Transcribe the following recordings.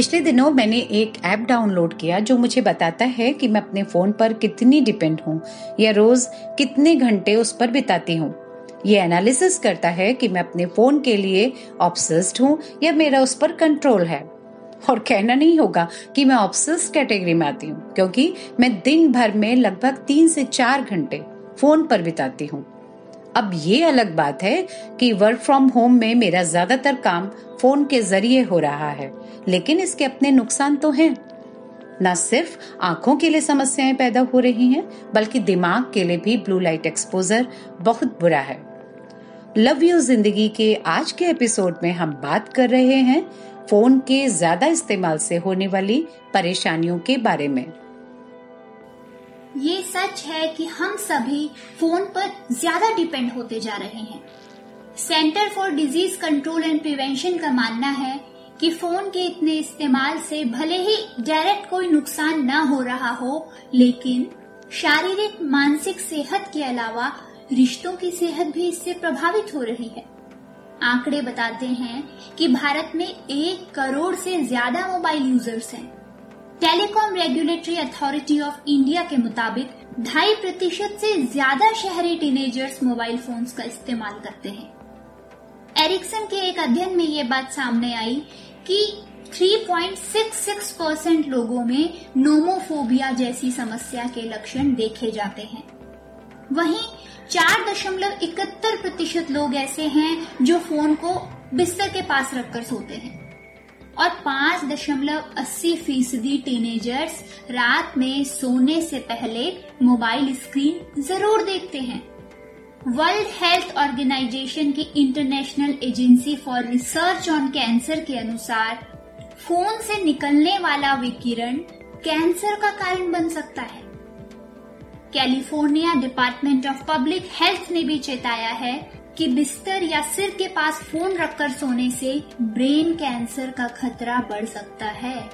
पिछले दिनों मैंने एक ऐप डाउनलोड किया जो मुझे बताता है कि मैं अपने फ़ोन पर कितनी डिपेंड हूँ या रोज कितने घंटे उस पर बिताती हूँ। ये एनालिसिस करता है कि मैं अपने फ़ोन के लिए ऑब्सेस्ड हूँ या मेरा उस पर कंट्रोल है। और कहना नहीं होगा कि मैं ऑब्सेस कैटेगरी में आती हूँ, क्योंकि मैं दिन भर में लगभग तीन से चार घंटे फ़ोन पर बिताती हूँ। अब ये अलग बात है कि वर्क फ्रॉम होम में मेरा ज़्यादातर काम फ़ोन के ज़रिए हो रहा है, लेकिन इसके अपने नुकसान तो हैं। न सिर्फ़ आँखों के लिए समस्याएँ पैदा हो रही हैं, बल्कि दिमाग के लिए भी ब्लू लाइट एक्सपोजर बहुत बुरा है। लव यू ज़िंदगी के आज के एपिसोड में हम बात कर रहे हैं फ़ोन के ज़्यादा इस्तेमाल से होने वाली परेशानियों के बारे में। ये सच है कि हम सभी फ़ोन पर ज़्यादा डिपेंड होते जा रहे हैं Center for Disease Control and Prevention का मानना है कि फ़ोन के इतने इस्तेमाल से भले ही डायरेक्ट कोई नुकसान न हो रहा हो, लेकिन शारीरिक, मानसिक सेहत के अलावा रिश्तों की सेहत भी इससे प्रभावित हो रही है आंकड़े बताते हैं कि भारत में एक करोड़ से ज़्यादा मोबाइल यूज़र्स हैं। Telecom Regulatory Authority of India के मुताबिक ढाई प्रतिशत से ज़्यादा शहरी टीनेजर्स मोबाइल फोन्स का इस्तेमाल करते हैं। एरिक्सन के एक अध्ययन में ये बात सामने आई कि 3.66 परसेंट लोगों में नोमोफोबिया जैसी समस्या के लक्षण देखे जाते हैं। वहीं चार दशमलव इकहत्तर प्रतिशत लोग ऐसे हैं जो फ़ोन को बिस्तर के पास रखकर सोते हैं। और पाँच दशमलव अस्सी फ़ीसदी टीनेजर्स रात में सोने से पहले मोबाइल स्क्रीन ज़रूर देखते हैं। वर्ल्ड हेल्थ ऑर्गेनाइजेशन की International Agency for Research on Cancer के अनुसार फ़ोन से निकलने वाला विकिरण कैंसर का कारण बन सकता है। California Department of Public Health ने भी चेताया है कि बिस्तर या सिर के पास फ़ोन रखकर सोने से ब्रेन कैंसर का खतरा बढ़ सकता है।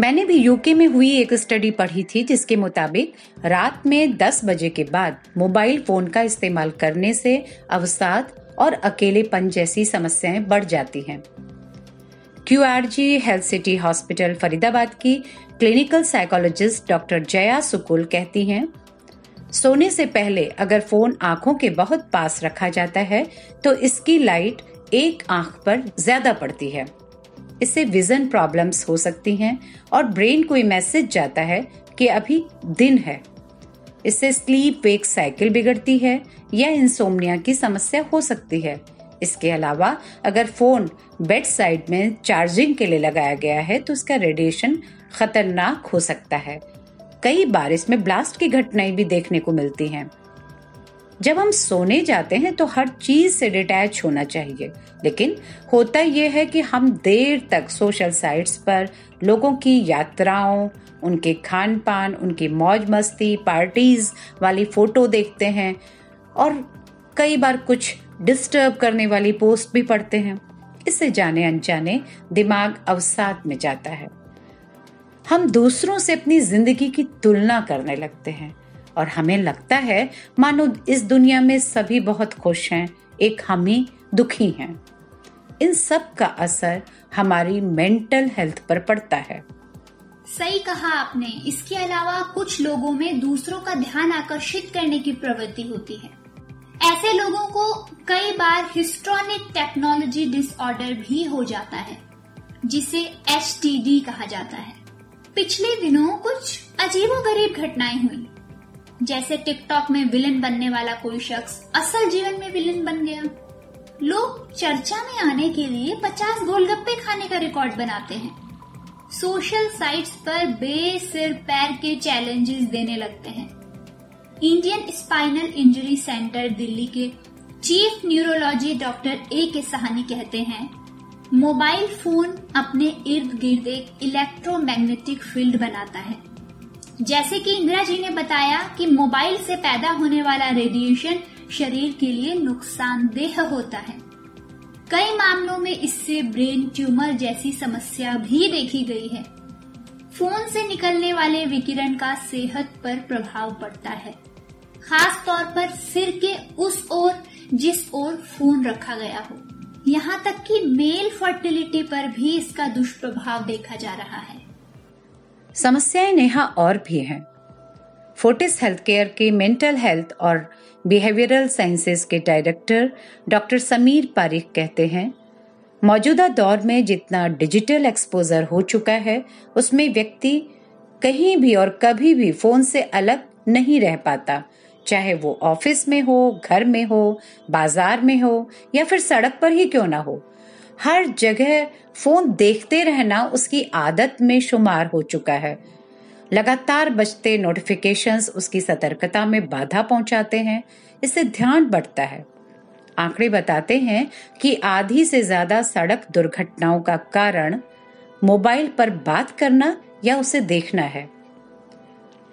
मैंने भी यूके में हुई एक स्टडी पढ़ी थी, जिसके मुताबिक रात में 10 बजे के बाद मोबाइल फ़ोन का इस्तेमाल करने से अवसाद और अकेलेपन जैसी समस्याएँ बढ़ जाती हैं। QRG Health City Hospital Faridabad की clinical psychologist doctor Jaya Sukul कहती हैं सोने से पहले अगर फ़ोन आँखों के बहुत पास रखा जाता है तो इसकी लाइट एक आँख पर ज़्यादा पड़ती है। इससे विजन प्रॉब्लम्स हो सकती हैं और ब्रेन को मैसेज जाता है कि अभी दिन है। इससे स्लीप वेक साइकिल बिगड़ती है या इंसोमनिया की समस्या हो सकती है। इसके अलावा अगर फ़ोन बेड साइड में चार्जिंग के लिए लगाया गया है तो इसका रेडिएशन खतरनाक हो सकता है। कई बार इसमें ब्लास्ट की घटनाएँ भी देखने को मिलती हैं। जब हम सोने जाते हैं तो हर चीज़ से डिटैच होना चाहिए। लेकिन होता यह है कि हम देर तक सोशल साइट्स पर लोगों की यात्राओं, उनके खान पान उनकी मौज मस्ती पार्टीज़ वाली फ़ोटो देखते हैं और कई बार कुछ डिस्टर्ब करने वाली पोस्ट भी पढ़ते हैं। इससे जाने अनजाने दिमाग अवसाद में जाता है। हम दूसरों से अपनी ज़िंदगी की तुलना करने लगते हैं। और हमें लगता है, मानो इस दुनिया में सभी बहुत खुश हैं, एक हम ही दुखी हैं। इन सब का असर हमारी मेंटल हेल्थ पर पड़ता है। सही कहा आपने। इसके अलावा कुछ लोगों में दूसरों का ध्यान आकर्षित करने की प्रवृत्ति होती है। ऐसे लोगों को कई बार हिस्ट्रॉनिक टेक्नोलॉजी डिसऑर्डर भी हो जाता है, जिसे एचटीडी कहा जाता है। पिछले दिनों कुछ अजीबो गरीब घटनाएँ हुई। जैसे टिकटॉक में विलन बनने वाला कोई शख्स असल जीवन में विलन बन गया। लोग चर्चा में आने के लिए 50 गोलगप्पे खाने का रिकॉर्ड बनाते हैं। सोशल साइट्स पर बेसिर पैर के चैलेंजेस देने लगते हैं। Indian Spinal Injury Centre Delhi के चीफ न्यूरोलॉजी डॉक्टर ए के सहानी कहते हैं मोबाइल फ़ोन अपने इर्द गिर्द एक इलेक्ट्रोमैग्नेटिक फ़ील्ड बनाता है। जैसे कि इंदिरा जी ने बताया कि मोबाइल से पैदा होने वाला रेडिएशन शरीर के लिए नुकसानदेह होता है। कई मामलों में इससे ब्रेन ट्यूमर जैसी समस्या भी देखी गई है। फ़ोन से निकलने वाले विकिरण का सेहत पर प्रभाव पड़ता है। खास तौर पर सिर के उस ओर जिस ओर फ़ोन रखा गया हो। यहाँ तक कि मेल फर्टिलिटी पर भी इसका दुष्प्रभाव देखा जा रहा है। समस्याएँ नेहा और भी हैं। फोर्टिस हेल्थ केयर के मेंटल हेल्थ और बिहेवियरल साइंसेज के डायरेक्टर डॉक्टर समीर पारिक कहते हैं, मौजूदा दौर में जितना डिजिटल एक्सपोजर हो चुका है, उसमें व्यक्ति कहीं भी और कभी भी फ़ोन से अलग नहीं रह पाता। चाहे वो ऑफ़िस में हो, घर में हो, बाज़ार में हो, या फिर सड़क पर ही क्यों ना हो। हर जगह फ़ोन देखते रहना उसकी आदत में शुमार हो चुका है। लगातार बजते नोटिफिकेशंस उसकी सतर्कता में बाधा पहुंचाते हैं, इससे ध्यान बढ़ता है। आंकड़े बताते हैं कि आधी से ज़्यादा सड़क दुर्घटनाओं का कारण मोबाइल पर बात करना या उसे देखना है।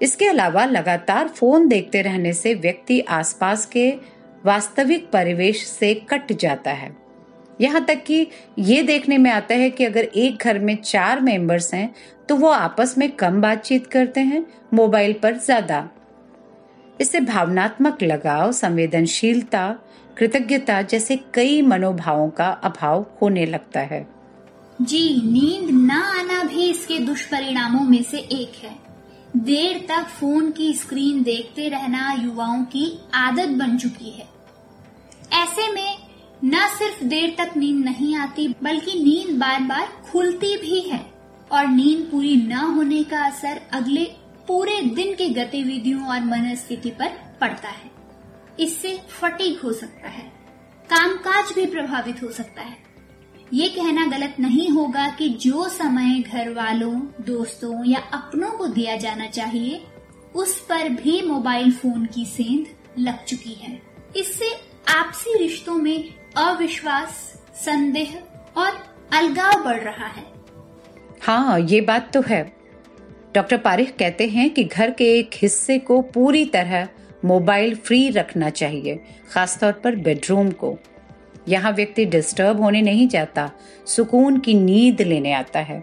इसके अलावा लगातार फ़ोन देखते रहने से व्यक्ति आसपास के वास्तविक परिवेश से कट जाता है। यहाँ तक कि ये देखने में आता है कि अगर एक घर में चार मेंबर्स हैं तो वो आपस में कम बातचीत करते हैं, मोबाइल पर ज़्यादा। इससे भावनात्मक लगाव, संवेदनशीलता, कृतज्ञता जैसे कई मनोभावों का अभाव होने लगता है। जी, नींद न आना भी इसके दुष्परिणामों में से एक है। देर तक फ़ोन की स्क्रीन देखते रहना युवाओं की आदत बन चुकी है। ऐसे में न सिर्फ़ देर तक नींद नहीं आती, बल्कि नींद बार बार खुलती भी है और नींद पूरी न होने का असर अगले पूरे दिन की गतिविधियों और मनस्थिति पर पड़ता है। इससे फटीक हो सकता है, कामकाज भी प्रभावित हो सकता है। ये कहना गलत नहीं होगा कि जो समय घर वालों दोस्तों या अपनों को दिया जाना चाहिए, उस पर भी मोबाइल फ़ोन की सेंध लग चुकी है। इससे आपसी रिश्तों में अविश्वास, संदेह और अलगाव बढ़ रहा है। हाँ ये बात तो है। डॉक्टर पारिख कहते हैं कि घर के एक हिस्से को पूरी तरह मोबाइल फ्री रखना चाहिए, खासतौर पर बेडरूम को। यहाँ व्यक्ति डिस्टर्ब होने नहीं जाता, सुकून की नींद लेने आता है।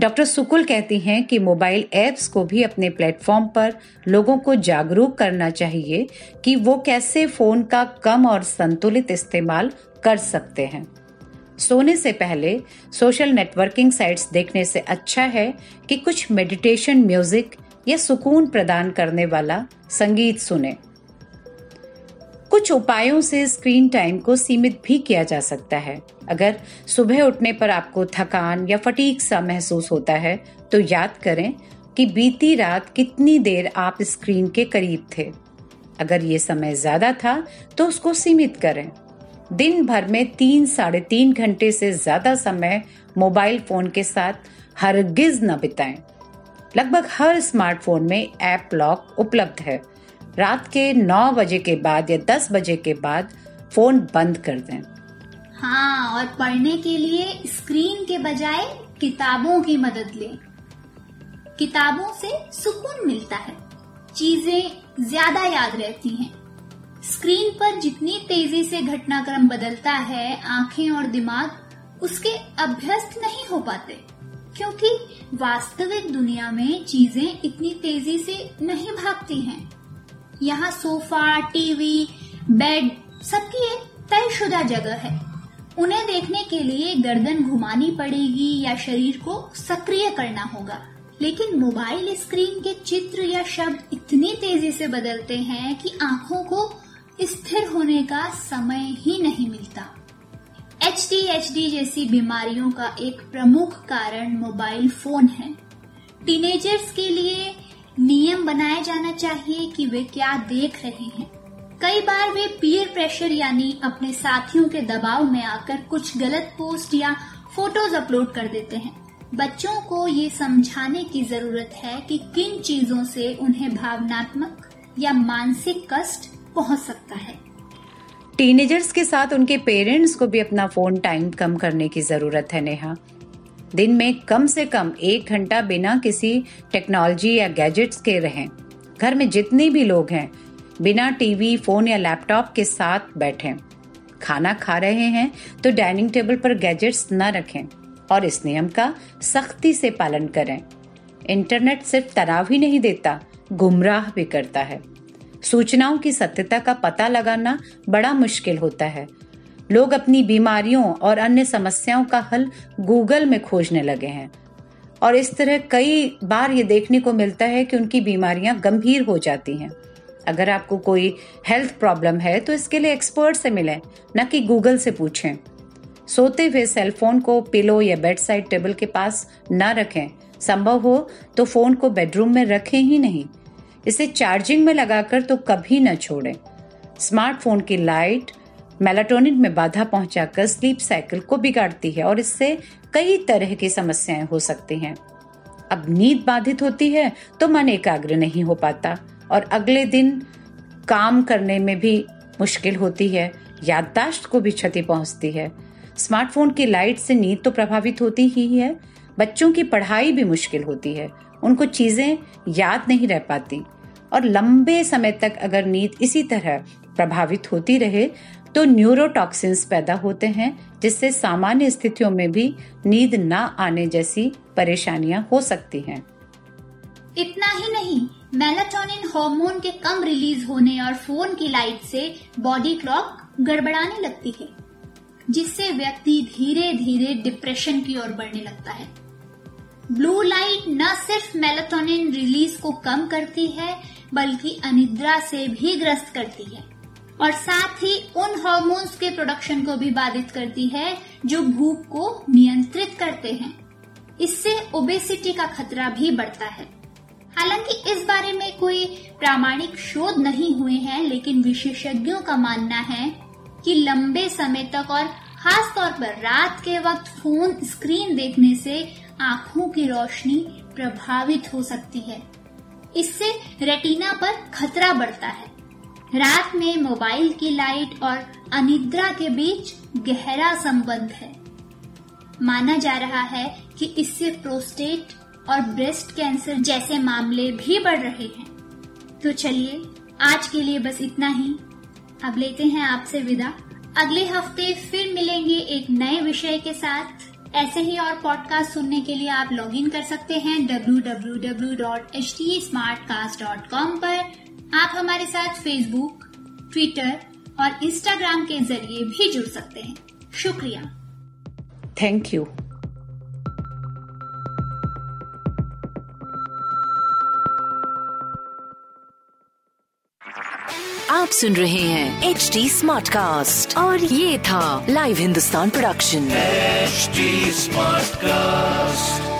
डॉक्टर सुकुल कहती हैं कि मोबाइल ऐप्स को भी अपने प्लेटफॉर्म पर लोगों को जागरूक करना चाहिए कि वो कैसे फ़ोन का कम और संतुलित इस्तेमाल कर सकते हैं। सोने से पहले सोशल नेटवर्किंग साइट्स देखने से अच्छा है कि कुछ मेडिटेशन म्यूज़िक या सुकून प्रदान करने वाला संगीत सुने। कुछ उपायों से स्क्रीन टाइम को सीमित भी किया जा सकता है। अगर सुबह उठने पर आपको थकान या फटीक सा महसूस होता है तो याद करें कि बीती रात कितनी देर आप स्क्रीन के करीब थे। अगर ये समय ज़्यादा था तो उसको सीमित करें। दिन भर में तीन, साढ़े तीन घंटे से ज़्यादा समय मोबाइल फ़ोन के साथ हरगिज न बिताएँ। लगभग हर स्मार्टफ़ोन में ऐप लॉक उपलब्ध है। रात के नौ बजे के बाद या दस बजे के बाद फ़ोन बंद कर दें। हाँ और पढ़ने के लिए स्क्रीन के बजाय किताबों की मदद लें। किताबों से सुकून मिलता है। चीज़ें ज़्यादा याद रहती हैं। स्क्रीन पर जितनी तेज़ी से घटनाक्रम बदलता है, आँखें और दिमाग, उसके अभ्यस्त नहीं हो पाते। क्योंकि वास्तविक दुनिया में चीज़ें इतनी तेज़ी से नहीं भागती हैं। यहाँ सोफा, टीवी, बेड, सबकी एक तयशुदा जगह है। उन्हें देखने के लिए गर्दन घुमानी पड़ेगी या शरीर को सक्रिय करना होगा। लेकिन मोबाइल स्क्रीन के चित्र या शब्द इतनी तेज़ी से बदलते हैं कि आँखों को स्थिर होने का समय ही नहीं मिलता। एच डी जैसी बीमारियों का एक प्रमुख कारण मोबाइल फ़ोन है। टीनेजर्स के लिए नियम बनाया जाना चाहिए कि वे क्या देख रहे हैं। कई बार वे पीयर प्रेशर यानी अपने साथियों के दबाव में आकर कुछ गलत पोस्ट या फ़ोटोज़ अपलोड कर देते हैं। बच्चों को ये समझाने की ज़रूरत है कि किन चीज़ों से उन्हें भावनात्मक या मानसिक कष्ट पहुँच सकता है। टीनेजर्स के साथ उनके पेरेंट्स को भी अपना फ़ोन टाइम कम करने की ज़रूरत है, नेहा। दिन में कम से कम एक घंटा बिना किसी टेक्नोलॉजी या गैजेट्स के रहें। घर में जितने भी लोग हैं, बिना टीवी, फ़ोन या लैपटॉप के साथ बैठें। खाना खा रहे हैं तो डाइनिंग टेबल पर गैजेट्स न रखें और इस नियम का सख्ती से पालन करें। इंटरनेट सिर्फ़ तनाव ही नहीं देता, गुमराह भी करता है। सूचनाओं की सत्यता का पता लगाना बड़ा मुश्किल होता है। लोग अपनी बीमारियों और अन्य समस्याओं का हल गूगल में खोजने लगे हैं। और इस तरह कई बार ये देखने को मिलता है कि उनकी बीमारियाँ गंभीर हो जाती हैं। अगर आपको कोई हेल्थ प्रॉब्लम है तो इसके लिए एक्सपर्ट से मिलें, न कि गूगल से पूछें। सोते हुए सेल फ़ोन को पिलो या बेड साइड टेबल के पास न रखें। संभव हो तो फ़ोन को बेडरूम में रखें ही नहीं। इसे चार्जिंग में लगाकर तो कभी न छोड़ें। स्मार्टफ़ोन की लाइट मेलाटोनिन में बाधा पहुंचाकर स्लीप साइकिल को बिगाड़ती है और इससे कई तरह की समस्याएँ हो सकती हैं। अब नींद बाधित होती है तो मन एकाग्र नहीं हो पाता और अगले दिन काम करने में भी मुश्किल होती है, याददाश्त को भी क्षति पहुँचती है। स्मार्टफ़ोन की लाइट से नींद तो प्रभावित होती ही है, बच्चों की पढ़ाई भी मुश्किल होती है, उनको चीज़ें याद नहीं रह पाती। और लंबे समय तक अगर नींद इसी तरह प्रभावित होती रहे तो न्यूरोटॉक्सिन्स पैदा होते हैं, जिससे सामान्य स्थितियों में भी नींद न आने जैसी परेशानियाँ हो सकती हैं। इतना ही नहीं मेलाटोनिन हार्मोन के कम रिलीज़ होने और फ़ोन की लाइट से बॉडी क्लॉक गड़बड़ाने लगती है, जिससे व्यक्ति धीरे धीरे डिप्रेशन की ओर बढ़ने लगता है। ब्लू लाइट न सिर्फ़ मेलाटोनिन रिलीज़ को कम करती है, बल्कि अनिद्रा से भी ग्रस्त करती है। और साथ ही उन हार्मोन्स के प्रोडक्शन को भी बाधित करती है, जो भूख को नियंत्रित करते हैं। इससे ओबेसिटी का खतरा भी बढ़ता है। हालाँकि इस बारे में कोई प्रामाणिक शोध नहीं हुए हैं, लेकिन विशेषज्ञों का मानना है कि लंबे समय तक और खास तौर पर रात के वक्त फ़ोन स्क्रीन देखने से आँखों की रोशनी प्रभावित हो सकती है। इससे रेटिना पर खतरा बढ़ता है। रात में मोबाइल की लाइट और अनिद्रा के बीच गहरा संबंध है। माना जा रहा है कि इससे प्रोस्टेट और ब्रेस्ट कैंसर जैसे मामले भी बढ़ रहे हैं। तो चलिए, आज के लिए बस इतना ही। अब लेते हैं आपसे विदा। अगले हफ़्ते फिर मिलेंगे एक नए विषय के साथ। ऐसे ही और पॉडकास्ट सुनने के लिए आप लॉग इन कर सकते हैं www.htsmartcast.com पर। आप हमारे साथ फेसबुक ट्विटर और इंस्टाग्राम के ज़रिए भी जुड़ सकते हैं। शुक्रिया। थैंक यू आप सुन रहे हैं एच डी स्मार्ट कास्ट और ये था Live Hindustan production HD smart cast